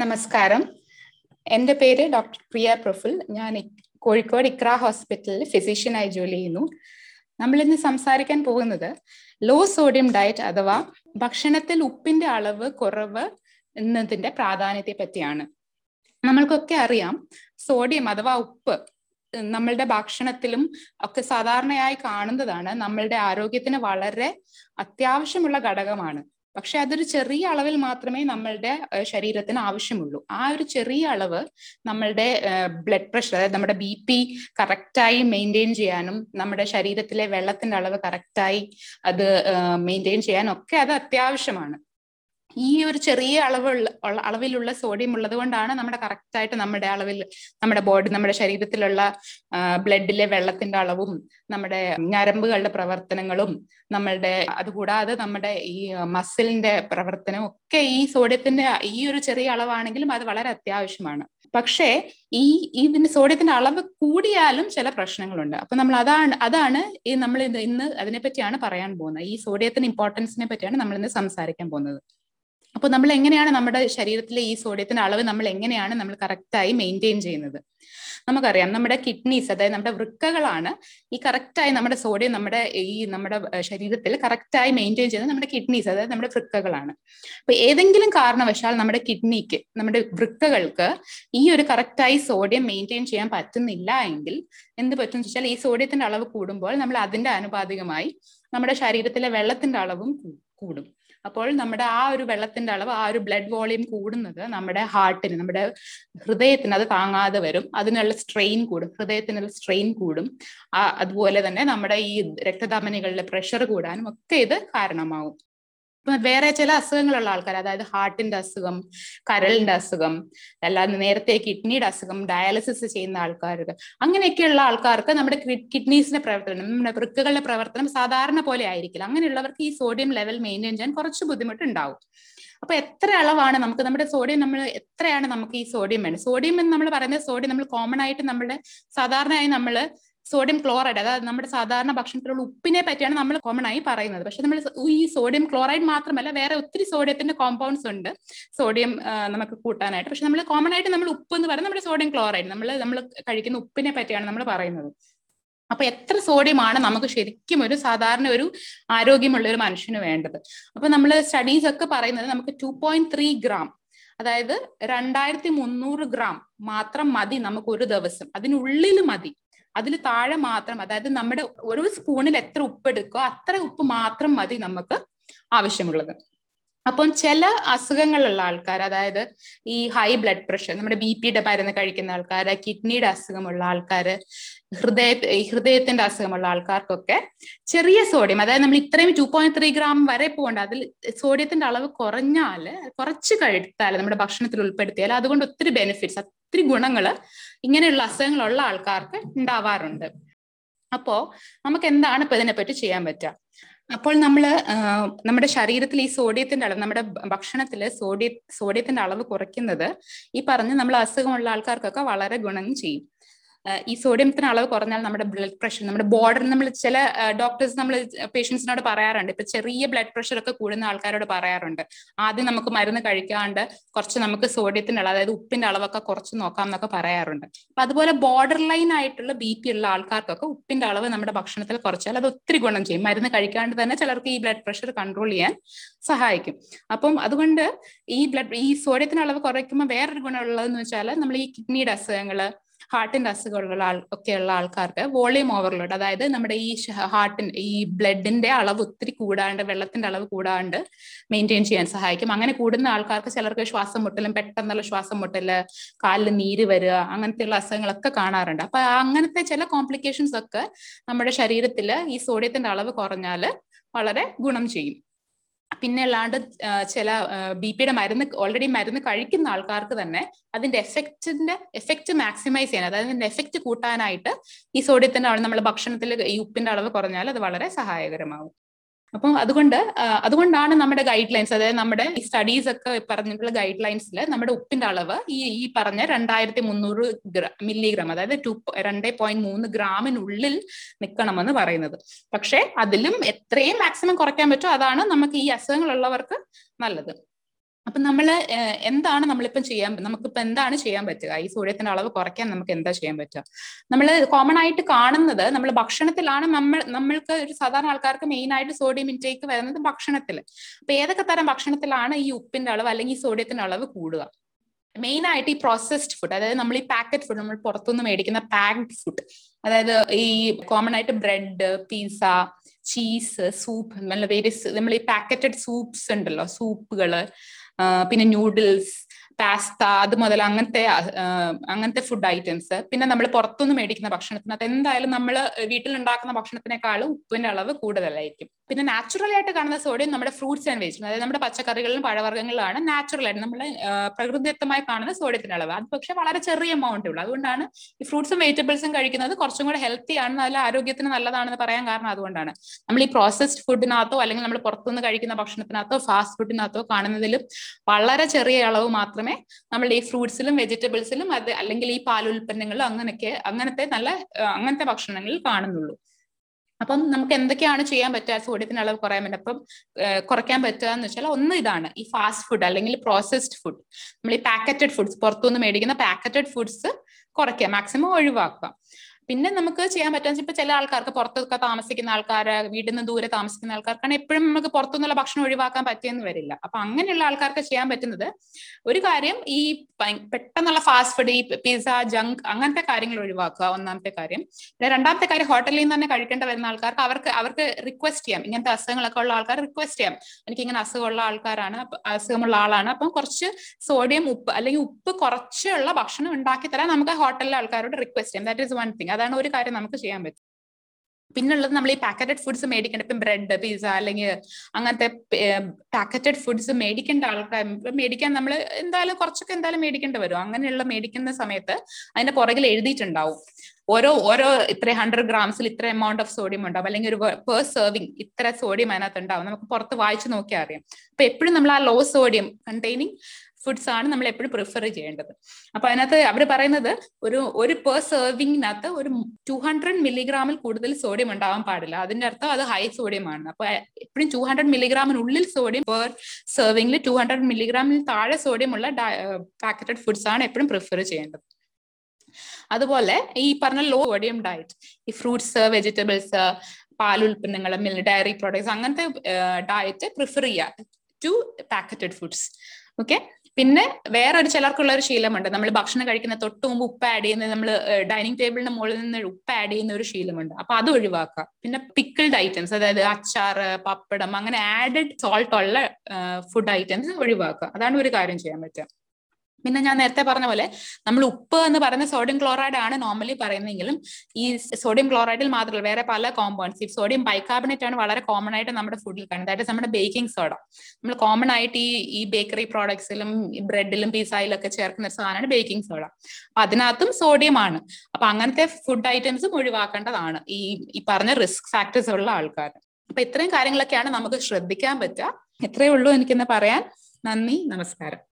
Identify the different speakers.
Speaker 1: നമസ്കാരം. എന്റെ പേര് ഡോക്ടർ പ്രിയ പ്രഫുൽ. ഞാൻ കോഴിക്കോട് ഇക്ര ഹോസ്പിറ്റലിൽ ഫിസിഷ്യനായി ജോലി ചെയ്യുന്നു. നമ്മൾ ഇന്ന് സംസാരിക്കാൻ പോകുന്നത് ലോ സോഡിയം ഡയറ്റ് അഥവാ ഭക്ഷണത്തിൽ ഉപ്പിന്റെ അളവ് കുറവ് എന്നതിന്റെ പ്രാധാന്യത്തെ പറ്റിയാണ്. നമ്മൾക്കൊക്കെ അറിയാം സോഡിയം അഥവാ ഉപ്പ് നമ്മളുടെ ഭക്ഷണത്തിലും ഒക്കെ സാധാരണയായി കാണുന്നതാണ്. നമ്മളുടെ ആരോഗ്യത്തിന് വളരെ അത്യാവശ്യമുള്ള ഘടകമാണ്. പക്ഷെ അതൊരു ചെറിയ അളവിൽ മാത്രമേ നമ്മളുടെ ശരീരത്തിന് ആവശ്യമുള്ളൂ. ആ ഒരു ചെറിയ അളവ് നമ്മളുടെ ബ്ലഡ് പ്രഷർ അതായത് നമ്മുടെ ബി പി കറക്റ്റായി മെയിന്റെയിൻ ചെയ്യാനും നമ്മുടെ ശരീരത്തിലെ വെള്ളത്തിന്റെ അളവ് കറക്റ്റായി അത് മെയിന്റെയിൻ ചെയ്യാനും ഒക്കെ അത് അത്യാവശ്യമാണ്. ഈ ഒരു ചെറിയ അളവുള്ള അളവിലുള്ള സോഡിയം ഉള്ളത് കൊണ്ടാണ് നമ്മുടെ കറക്റ്റ് ആയിട്ട് നമ്മുടെ അളവിൽ നമ്മുടെ ബോഡി നമ്മുടെ ശരീരത്തിലുള്ള ബ്ലഡിലെ വെള്ളത്തിന്റെ അളവും നമ്മുടെ ഞരമ്പുകളുടെ പ്രവർത്തനങ്ങളും നമ്മളുടെ അതുകൂടാതെ നമ്മുടെ ഈ മസിലിന്റെ പ്രവർത്തനവും ഒക്കെ ഈ സോഡിയത്തിന്റെ ഈ ഒരു ചെറിയ അളവാണെങ്കിലും അത് വളരെ അത്യാവശ്യമാണ്. പക്ഷേ ഈ ഇതിന് സോഡിയത്തിന്റെ അളവ് കൂടിയാലും ചില പ്രശ്നങ്ങളുണ്ട്. അപ്പൊ നമ്മൾ അതാണ് അതാണ് ഈ നമ്മൾ ഇന്ന് അതിനെപ്പറ്റിയാണ് പറയാൻ പോകുന്നത്. ഈ സോഡിയത്തിന്റെ ഇമ്പോർട്ടൻസിനെ പറ്റിയാണ് നമ്മൾ ഇന്ന് സംസാരിക്കാൻ പോകുന്നത്. അപ്പൊ നമ്മൾ എങ്ങനെയാണ് നമ്മുടെ ശരീരത്തിലെ ഈ സോഡിയത്തിന്റെ അളവ് നമ്മൾ എങ്ങനെയാണ് നമ്മൾ കറക്റ്റായി മെയിന്റെയിൻ ചെയ്യുന്നത്? നമുക്കറിയാം നമ്മുടെ കിഡ്നീസ് അതായത് നമ്മുടെ വൃക്കകളാണ് ഈ കറക്റ്റായി നമ്മുടെ സോഡിയം നമ്മുടെ ഈ നമ്മുടെ ശരീരത്തിൽ കറക്റ്റായി മെയിന്റെയിൻ ചെയ്യുന്നത് നമ്മുടെ കിഡ്നീസ് അതായത് നമ്മുടെ വൃക്കകളാണ്. അപ്പൊ ഏതെങ്കിലും കാരണവശാൽ നമ്മുടെ കിഡ്നിക്ക് നമ്മുടെ വൃക്കകൾക്ക് ഈ ഒരു കറക്റ്റായി സോഡിയം മെയിന്റെയിൻ ചെയ്യാൻ പറ്റുന്നില്ല എങ്കിൽ എന്ത് പറ്റും വെച്ചാൽ ഈ സോഡിയത്തിന്റെ അളവ് കൂടുമ്പോൾ നമ്മൾ അതിന്റെ ആനുപാതികമായി നമ്മുടെ ശരീരത്തിലെ വെള്ളത്തിന്റെ അളവും കൂടും. അപ്പോൾ നമ്മുടെ ആ ഒരു വെള്ളത്തിന്റെ അളവ് ആ ഒരു ബ്ലഡ് വോളിയം കൂടുന്നത് നമ്മുടെ ഹാർട്ടിന് നമ്മുടെ ഹൃദയത്തിന് അത് താങ്ങാതെ വരും. അതിനുള്ള സ്ട്രെയിൻ കൂടും. ഹൃദയത്തിനുള്ള സ്ട്രെയിൻ കൂടും. അതുപോലെ തന്നെ നമ്മുടെ ഈ രക്തധമനികളിലെ പ്രഷർ കൂടാനും ഒക്കെ ഇത് കാരണമാവും. വേറെ ചില അസുഖങ്ങളുള്ള ആൾക്കാർ അതായത് ഹാർട്ടിന്റെ അസുഖം കരളിന്റെ അസുഖം അല്ലാതെ നേരത്തെ കിഡ്നിയുടെ അസുഖം ഡയാലിസിസ് ചെയ്യുന്ന ആൾക്കാർക്ക് അങ്ങനെയൊക്കെയുള്ള ആൾക്കാർക്ക് നമ്മുടെ കിഡ്നീസിന്റെ പ്രവർത്തനം നമ്മുടെ വൃക്കുകളുടെ പ്രവർത്തനം സാധാരണ പോലെ ആയിരിക്കില്ല. അങ്ങനെയുള്ളവർക്ക് ഈ സോഡിയം ലെവൽ മെയിന്റെയിൻ ചെയ്യാൻ കുറച്ച് ബുദ്ധിമുട്ടുണ്ടാവും. അപ്പൊ എത്ര അളവാണ് നമുക്ക് നമ്മുടെ സോഡിയം നമ്മൾ എത്രയാണ് നമുക്ക് ഈ സോഡിയം വേണ്ടത്? സോഡിയം എന്ന് നമ്മൾ പറയുന്നത് സോഡിയം നമ്മൾ കോമൺ ആയിട്ട് നമ്മുടെ സാധാരണയായി നമ്മൾ സോഡിയം ക്ലോറൈഡ് അതായത് നമ്മുടെ സാധാരണ ഭക്ഷണത്തിലുള്ള ഉപ്പിനെ പറ്റിയാണ് നമ്മൾ കോമൺ ആയി പറയുന്നത്. പക്ഷെ നമ്മൾ ഈ സോഡിയം ക്ലോറൈഡ് മാത്രമല്ല വേറെ ഒത്തിരി സോഡിയത്തിന്റെ കോമ്പൗണ്ട്സ് ഉണ്ട് സോഡിയം നമുക്ക് കൂട്ടാനായിട്ട്. പക്ഷെ നമ്മൾ കോമൺ ആയിട്ട് നമ്മൾ ഉപ്പ് എന്ന് പറയുന്നത് നമ്മുടെ സോഡിയം ക്ലോറൈഡ് നമ്മൾ നമ്മൾ കഴിക്കുന്ന ഉപ്പിനെ പറ്റിയാണ് നമ്മൾ പറയുന്നത്. അപ്പൊ എത്ര സോഡിയമാണ് നമുക്ക് ശരിക്കും ഒരു സാധാരണ ഒരു ആരോഗ്യമുള്ള ഒരു മനുഷ്യന് വേണ്ടത്? അപ്പൊ നമ്മൾ സ്റ്റഡീസ് ഒക്കെ പറയുന്നത് നമുക്ക് ടു പോയിന്റ് ത്രീ ഗ്രാം അതായത് രണ്ടായിരത്തി മുന്നൂറ് ഗ്രാം മാത്രം മതി നമുക്ക് ഒരു ദിവസം. അതിനുള്ളിൽ മതി. അതിൽ താഴെ മാത്രം അതായത് നമ്മുടെ ഒരു സ്പൂണിൽ എത്ര ഉപ്പ് എടുക്കോ അത്ര ഉപ്പ് മാത്രം മതി നമുക്ക് ആവശ്യമുള്ളത്. അപ്പം ചില അസുഖങ്ങളുള്ള ആൾക്കാർ അതായത് ഈ ഹൈ ബ്ലഡ് പ്രഷർ നമ്മുടെ ബി പിയുടെ മരുന്ന് കഴിക്കുന്ന ആൾക്കാർ കിഡ്നിയുടെ അസുഖമുള്ള ആൾക്കാർ ഹൃദയ ഹൃദയത്തിന്റെ അസുഖമുള്ള ആൾക്കാർക്കൊക്കെ ചെറിയ സോഡിയം അതായത് നമ്മൾ ഇത്രയും ടു പോയിന്റ് ത്രീ ഗ്രാം വരെ പോകേണ്ട അതിൽ സോഡിയത്തിന്റെ അളവ് കുറഞ്ഞാൽ കുറച്ച് കഴിത്താൽ നമ്മുടെ ഭക്ഷണത്തിൽ ഉൾപ്പെടുത്തിയാൽ അതുകൊണ്ട് ഒത്തിരി ബെനിഫിറ്റ്സ് ഒത്തിരി ഗുണങ്ങൾ ഇങ്ങനെയുള്ള അസുഖങ്ങളുള്ള ആൾക്കാർക്ക് ഉണ്ടാവാറുണ്ട്. അപ്പോ നമുക്ക് എന്താണ് ഇപ്പൊ ഇതിനെപ്പറ്റി ചെയ്യാൻ പറ്റുക? അപ്പോൾ നമ്മൾ നമ്മുടെ ശരീരത്തിൽ ഈ സോഡിയത്തിന്റെ അളവ് നമ്മുടെ ഭക്ഷണത്തിൽ സോഡിയ സോഡിയത്തിന്റെ അളവ് കുറയ്ക്കുന്നത് ഈ പറഞ്ഞ നമ്മൾ അസുഖമുള്ള ആൾക്കാർക്കൊക്കെ വളരെ ഗുണം ചെയ്യും. ഈ സോഡിയത്തിന് അളവ് കുറഞ്ഞാൽ നമ്മുടെ ബ്ലഡ് പ്രഷർ നമ്മുടെ ബോർഡർ നമ്മൾ ചില ഡോക്ടേഴ്സ് നമ്മൾ പേഷ്യൻസിനോട് പറയാറുണ്ട്. ഇപ്പൊ ചെറിയ ബ്ലഡ് പ്രഷർ ഒക്കെ കൂടുന്ന ആൾക്കാരോട് പറയാറുണ്ട്. ആദ്യം നമുക്ക് മരുന്ന് കഴിക്കാണ്ട് കുറച്ച് നമുക്ക് സോഡിയത്തിന്റെ അളവ് അതായത് ഉപ്പിന്റെ അളവൊക്കെ കുറച്ച് നോക്കാം എന്നൊക്കെ പറയാറുണ്ട്. അപ്പൊ അതുപോലെ ബോർഡർ ലൈൻ ആയിട്ടുള്ള ബി പി ഉള്ള ആൾക്കാർക്കൊക്കെ ഉപ്പിന്റെ അളവ് നമ്മുടെ ഭക്ഷണത്തിൽ കുറച്ചാൽ അത് ഒത്തിരി ഗുണം ചെയ്യും. മരുന്ന് കഴിക്കാണ്ട് തന്നെ ചിലർക്ക് ഈ ബ്ലഡ് പ്രഷർ കൺട്രോൾ ചെയ്യാൻ സഹായിക്കും. അപ്പം അതുകൊണ്ട് ഈ ബ്ലഡ് ഈ സോഡിയത്തിന്റെ അളവ് കുറയ്ക്കുമ്പോൾ വേറൊരു ഗുണമുള്ളതെന്ന് വെച്ചാൽ നമ്മൾ ഈ കിഡ്നിയുടെ അസുഖങ്ങൾ ഹാർട്ടിന്റെ അസുഖമുള്ള ആൾ ഒക്കെയുള്ള ആൾക്കാർക്ക് വോളിയം ഓവർലോഡ് അതായത് നമ്മുടെ ഈ ഹാർട്ടിൻ ഈ ബ്ലഡിന്റെ അളവ് ഒത്തിരി കൂടാണ്ട് വെള്ളത്തിന്റെ അളവ് കൂടാണ്ട് മെയിന്റെയിൻ ചെയ്യാൻ സഹായിക്കും. അങ്ങനെ കൂടുന്ന ആൾക്കാർക്ക് ചിലർക്ക് ശ്വാസം മുട്ടലും പെട്ടെന്നുള്ള ശ്വാസം മുട്ടൽ കാലിൽ നീര് വരിക അങ്ങനത്തെയുള്ള അസുഖങ്ങളൊക്കെ കാണാറുണ്ട്. അപ്പൊ അങ്ങനത്തെ ചില കോംപ്ലിക്കേഷൻസ് ഒക്കെ നമ്മുടെ ശരീരത്തിൽ ഈ സോഡിയത്തിന്റെ അളവ് കുറഞ്ഞാൽ വളരെ ഗുണം ചെയ്യും. പിന്നെ അല്ലാണ്ട് ചില ബി പിയുടെ മരുന്ന് ഓൾറെഡി മരുന്ന് കഴിക്കുന്ന ആൾക്കാർക്ക് തന്നെ അതിന്റെ എഫക്റ്റിന്റെ എഫക്റ്റ് മാക്സിമൈസ് ചെയ്യാൻ അതായത് അതിന്റെ എഫക്റ്റ് കൂട്ടാനായിട്ട് ഈ സോഡിയത്തിന്റെ അളവ് നമ്മുടെ ഭക്ഷണത്തിൽ ഈ ഉപ്പിന്റെ അളവ് കുറഞ്ഞാൽ അത് വളരെ സഹായകരമാവും. അപ്പം അതുകൊണ്ട് അതുകൊണ്ടാണ് നമ്മുടെ ഗൈഡ് ലൈൻസ് അതായത് നമ്മുടെ ഈ സ്റ്റഡീസ് ഒക്കെ പറഞ്ഞിട്ടുള്ള ഗൈഡ് ലൈൻസിൽ നമ്മുടെ ഉപ്പിന്റെ അളവ് ഈ ഈ പറഞ്ഞ രണ്ടായിരത്തി മുന്നൂറ് മില്ലിഗ്രാം അതായത് ടു രണ്ട് പോയിന്റ് മൂന്ന് ഗ്രാമിനുള്ളിൽ നിൽക്കണമെന്ന് പറയുന്നത്. പക്ഷേ അതിലും എത്രയും മാക്സിമം കുറയ്ക്കാൻ പറ്റുമോ? അതാണ് നമുക്ക് ഈ അസുഖങ്ങളുള്ളവർക്ക് നല്ലത്. അപ്പൊ നമ്മൾ എന്താണ് നമ്മളിപ്പം ചെയ്യാൻ നമുക്കിപ്പോൾ എന്താണ് ചെയ്യാൻ പറ്റുക? ഈ സോഡിയത്തിന്റെ അളവ് കുറയ്ക്കാൻ നമുക്ക് എന്താ ചെയ്യാൻ പറ്റുക? നമ്മൾ കോമൺ ആയിട്ട് കാണുന്നത് നമ്മൾ ഭക്ഷണത്തിലാണ് നമ്മൾ നമ്മൾക്ക് ഒരു സാധാരണ ആൾക്കാർക്ക് മെയിൻ ആയിട്ട് സോഡിയം ഇൻടേക്ക് വരുന്നത് ഭക്ഷണത്തിൽ അപ്പൊ ഏതൊക്കെ തരം ഭക്ഷണത്തിലാണ് ഈ ഉപ്പിന്റെ അളവ് അല്ലെങ്കിൽ ഈ സോഡിയത്തിന്റെ അളവ് കൂടുക? മെയിൻ ആയിട്ട് ഈ പ്രോസസ്ഡ് ഫുഡ് അതായത് നമ്മൾ ഈ പാക്കറ്റ് ഫുഡ് നമ്മൾ പുറത്തുനിന്ന് മേടിക്കുന്ന പാക്ഡ് ഫുഡ് അതായത് ഈ കോമൺ ആയിട്ട് ബ്രെഡ് പിസ്സ ചീസ് സൂപ്പ് നല്ല വേരിയസ് നമ്മൾ ഈ പാക്കറ്റഡ് സൂപ്സ് ഉണ്ടല്ലോ സൂപ്പുകൾ പിന്നെ ന്യൂഡിൽസ് പാസ്ത അത് മുതൽ അങ്ങനത്തെ അങ്ങനത്തെ ഫുഡ് ഐറ്റംസ് പിന്നെ നമ്മൾ പുറത്തുനിന്ന് മേടിക്കുന്ന ഭക്ഷണത്തിനകത്ത് എന്തായാലും നമ്മൾ വീട്ടിൽ ഉണ്ടാക്കുന്ന ഭക്ഷണത്തിനേക്കാളും ഉപ്പിന്റെ അളവ് കൂടുതലായിരിക്കും. പിന്നെ നാച്ചുറൽ ആയിട്ട് കാണുന്ന സോഡിയം നമ്മുടെ ഫ്രൂട്ട്സ് ആൻഡ് വെജിറ്റബിൾ അതായത് നമ്മുടെ പച്ചക്കറികളിലും പഴവർഗങ്ങളിലാണ് നാച്ചുറൽ ആയിട്ട് നമ്മൾ പ്രകൃതിദത്തമായി കാണുന്ന സോഡിയത്തിന്റെ അളവ്. അത് പക്ഷേ വളരെ ചെറിയ എമൗണ്ട് ഉള്ളൂ. അതുകൊണ്ടാണ് ഈ ഫ്രൂട്ട്സും വെജിറ്റബിൾസും കഴിക്കുന്നത് കുറച്ചും കൂടെ ഹെൽത്തി ആണ് നല്ല ആരോഗ്യത്തിന് നല്ലതാണെന്ന് പറയാൻ കാരണം അതുകൊണ്ടാണ്. നമ്മൾ ഈ പ്രോസസ്ഡ് ഫുഡിനകത്തോ അല്ലെങ്കിൽ നമ്മൾ പുറത്തുനിന്ന് കഴിക്കുന്ന ഭക്ഷണത്തിനകത്തോ ഫാസ്റ്റ് ഫുഡിനകത്തോ കാണുന്നതിലും വളരെ ചെറിയ അളവ് മാത്രമേ നമ്മൾ ഈ ഫ്രൂട്ട്സിലും വെജിറ്റബിൾസിലും അത് അല്ലെങ്കിൽ ഈ പാലുൽപ്പന്നങ്ങളിലും അങ്ങനെയൊക്കെ അങ്ങനത്തെ നല്ല അങ്ങനത്തെ ഭക്ഷണങ്ങളിൽ കാണുന്നുള്ളൂ. അപ്പം നമുക്ക് എന്തൊക്കെയാണ് ചെയ്യാൻ പറ്റുക? സോഡിയത്തിന്റെ അളവ് കുറയാൻ പറ്റും അപ്പം കുറയ്ക്കാൻ പറ്റുക എന്ന് വെച്ചാൽ ഒന്ന് ഇതാണ്. ഈ ഫാസ്റ്റ് ഫുഡ് അല്ലെങ്കിൽ പ്രോസസ്ഡ് ഫുഡ്. നമ്മൾ ഈ പാക്കറ്റഡ് ഫുഡ്സ് പുറത്തുനിന്ന് മേടിക്കുന്ന പാക്കറ്റഡ് ഫുഡ്സ് കുറയ്ക്കുക. മാക്സിമം ഒഴിവാക്കുക. പിന്നെ നമുക്ക് ചെയ്യാൻ പറ്റുന്ന ഇപ്പൊ ചില ആൾക്കാർക്ക് പുറത്തൊക്കെ താമസിക്കുന്ന ആൾക്കാർ വീട്ടിൽ നിന്ന് ദൂരെ താമസിക്കുന്ന ആൾക്കാർക്കാണ് എപ്പോഴും നമുക്ക് പുറത്തുനിന്നുള്ള ഭക്ഷണം ഒഴിവാക്കാൻ പറ്റിയെന്ന് വരില്ല. അപ്പൊ അങ്ങനെയുള്ള ആൾക്കാർക്ക് ചെയ്യാൻ പറ്റുന്നത് ഒരു കാര്യം ഈ പെട്ടെന്നുള്ള ഫാസ്റ്റ് ഫുഡ് ഈ പിസ്സ ജങ്ക് അങ്ങനത്തെ കാര്യങ്ങൾ ഒഴിവാക്കുക ഒന്നാമത്തെ കാര്യം. പിന്നെ രണ്ടാമത്തെ കാര്യം ഹോട്ടലിൽ നിന്ന് തന്നെ കഴിക്കേണ്ട വരുന്ന ആൾക്കാർക്ക് അവർക്ക് അവർക്ക് റിക്വസ്റ്റ് ചെയ്യാം. ഇങ്ങനത്തെ അസുഖങ്ങളൊക്കെ ഉള്ള ആൾക്കാർ റിക്വസ്റ്റ് ചെയ്യാം. എനിക്ക് ഇങ്ങനെ അസുഖമുള്ള ആൾക്കാരാണ് അസുഖമുള്ള ആളാണ് അപ്പം കുറച്ച് സോഡിയം ഉപ്പ് അല്ലെങ്കിൽ ഉപ്പ് കുറച്ചുള്ള ഭക്ഷണം ഉണ്ടാക്കി തരാൻ നമുക്ക് ഹോട്ടലിലെ ആൾക്കാരോട് റിക്വസ്റ്റ് ചെയ്യാം. ദാറ്റ് ഈസ് വൺ തിങ് അതാണ് ഒരു കാര്യം നമുക്ക് ചെയ്യാൻ പറ്റും. പിന്നുള്ളത് നമ്മൾ ഈ പാക്കറ്റഡ് ഫുഡ്സ് മേടിക്കേണ്ട. ഇപ്പം ബ്രെഡ് പിസ്സ അല്ലെങ്കിൽ അങ്ങനത്തെ പാക്കറ്റഡ് ഫുഡ്സ് മേടിക്കേണ്ട ആൾക്കാർ മേടിക്കാൻ നമ്മൾ എന്തായാലും കുറച്ചൊക്കെ എന്തായാലും മേടിക്കേണ്ടി വരും. അങ്ങനെയുള്ള മേടിക്കുന്ന സമയത്ത് അതിന്റെ പുറകിൽ എഴുതിയിട്ടുണ്ടാവും. ഓരോ ഓരോ ഇത്ര ഹൺഡ്രഡ് ഗ്രാംസിൽ ഇത്ര എമൗണ്ട് ഓഫ് സോഡിയം ഉണ്ടാവും. അല്ലെങ്കിൽ ഒരു പെർ സെർവിങ് ഇത്ര സോഡിയം അതിനകത്ത് ഉണ്ടാവും. നമുക്ക് പുറത്ത് വായിച്ചു നോക്കിയാൽ അറിയാം. അപ്പൊ എപ്പോഴും നമ്മൾ ആ ലോ സോഡിയം കണ്ടെയ്നിങ് ഫുഡ്സ് ആണ് നമ്മൾ എപ്പോഴും പ്രിഫർ ചെയ്യേണ്ടത്. അപ്പൊ അതിനകത്ത് അവർ പറയുന്നത് ഒരു ഒരു പെർ സെർവിങ്ങിനകത്ത് ഒരു ടു ഹൺഡ്രഡ് മില്ലിഗ്രാമിൽ കൂടുതൽ സോഡിയം ഉണ്ടാവാൻ പാടില്ല. അതിന്റെ അർത്ഥം അത് ഹൈ സോഡിയം ആണ്. അപ്പൊ എപ്പോഴും ടു ഹൺഡ്രഡ് മില്ലിഗ്രാമിനുള്ളിൽ സോഡിയം പെർ സെർവിംഗിൽ ടു ഹൺഡ്രഡ് മില്ലിഗ്രാമിൽ താഴെ സോഡിയം ഉള്ള പാക്കറ്റഡ് ഫുഡ്സ് ആണ് എപ്പോഴും പ്രിഫർ ചെയ്യേണ്ടത്. അതുപോലെ ഈ പറഞ്ഞ ലോ സോഡിയം ഡയറ്റ് ഈ ഫ്രൂട്ട്സ് വെജിറ്റബിൾസ് പാൽ ഉൽപ്പന്നങ്ങൾ ഡയറി പ്രോഡക്ട്സ് അങ്ങനത്തെ ഡയറ്റ് പ്രിഫർ ചെയ്യുക ടു പാക്കറ്റഡ് ഫുഡ്സ് ഓക്കെ പിന്നെ വേറെ ഒരു ചിലർക്കുള്ള ഒരു ശീലമുണ്ട്. നമ്മൾ ഭക്ഷണം കഴിക്കുന്ന തൊട്ട് മുമ്പ് ഉപ്പ് ആഡ് ചെയ്യുന്ന നമ്മൾ ഡൈനിങ് ടേബിളിന്റെ മുകളിൽ നിന്ന് ഉപ്പ് ആഡ് ചെയ്യുന്ന ഒരു ശീലമുണ്ട്. അപ്പൊ അത് ഒഴിവാക്കുക. പിന്നെ പിക്കിൾഡ് ഐറ്റംസ് അതായത് അച്ചാർ പപ്പടം അങ്ങനെ ആഡഡ് സോൾട്ട് ഉള്ള ഫുഡ് ഐറ്റംസ് ഒഴിവാക്കുക. അതാണ് ഒരു കാര്യം ചെയ്യാൻ പറ്റുക. പിന്നെ ഞാൻ നേരത്തെ പറഞ്ഞ പോലെ നമ്മൾ ഉപ്പ് എന്ന് പറയുന്ന സോഡിയം ക്ലോറൈഡ് ആണ് നോർമലി പറയുന്നതെങ്കിലും ഈ സോഡിയം ക്ലോറൈഡിൽ മാത്രമല്ല വേറെ പല കോമ്പൗണ്ട്സ് ഈ സോഡിയം ബൈകാർബണേറ്റ് ആണ് വളരെ കോമൺ ആയിട്ട് നമ്മുടെ ഫുഡിൽ കാണുന്നത്. ദാറ്റ് നമ്മുടെ ബേക്കിംഗ് സോഡ നമ്മൾ കോമൺ ആയിട്ട് ഈ ഈ ബേക്കറി പ്രോഡക്ട്സിലും ബ്രെഡിലും പിസയിലും ഒക്കെ ചേർക്കുന്ന ഒരു സാധനമാണ് ബേക്കിംഗ് സോഡ അപ്പൊ അതിനകത്തും സോഡിയം ആണ്. അപ്പൊ അങ്ങനത്തെ ഫുഡ് ഐറ്റംസും ഒഴിവാക്കേണ്ടതാണ് ഈ ഈ പറഞ്ഞ റിസ്ക് ഫാക്ടേഴ്സ് ഉള്ള ആൾക്കാർ. അപ്പൊ ഇത്രയും കാര്യങ്ങളൊക്കെയാണ് നമുക്ക് ശ്രദ്ധിക്കാൻ പറ്റുക. ഇത്രയേ ഉള്ളൂ എനിക്കിന്ന് പറയാൻ. നന്ദി നമസ്കാരം.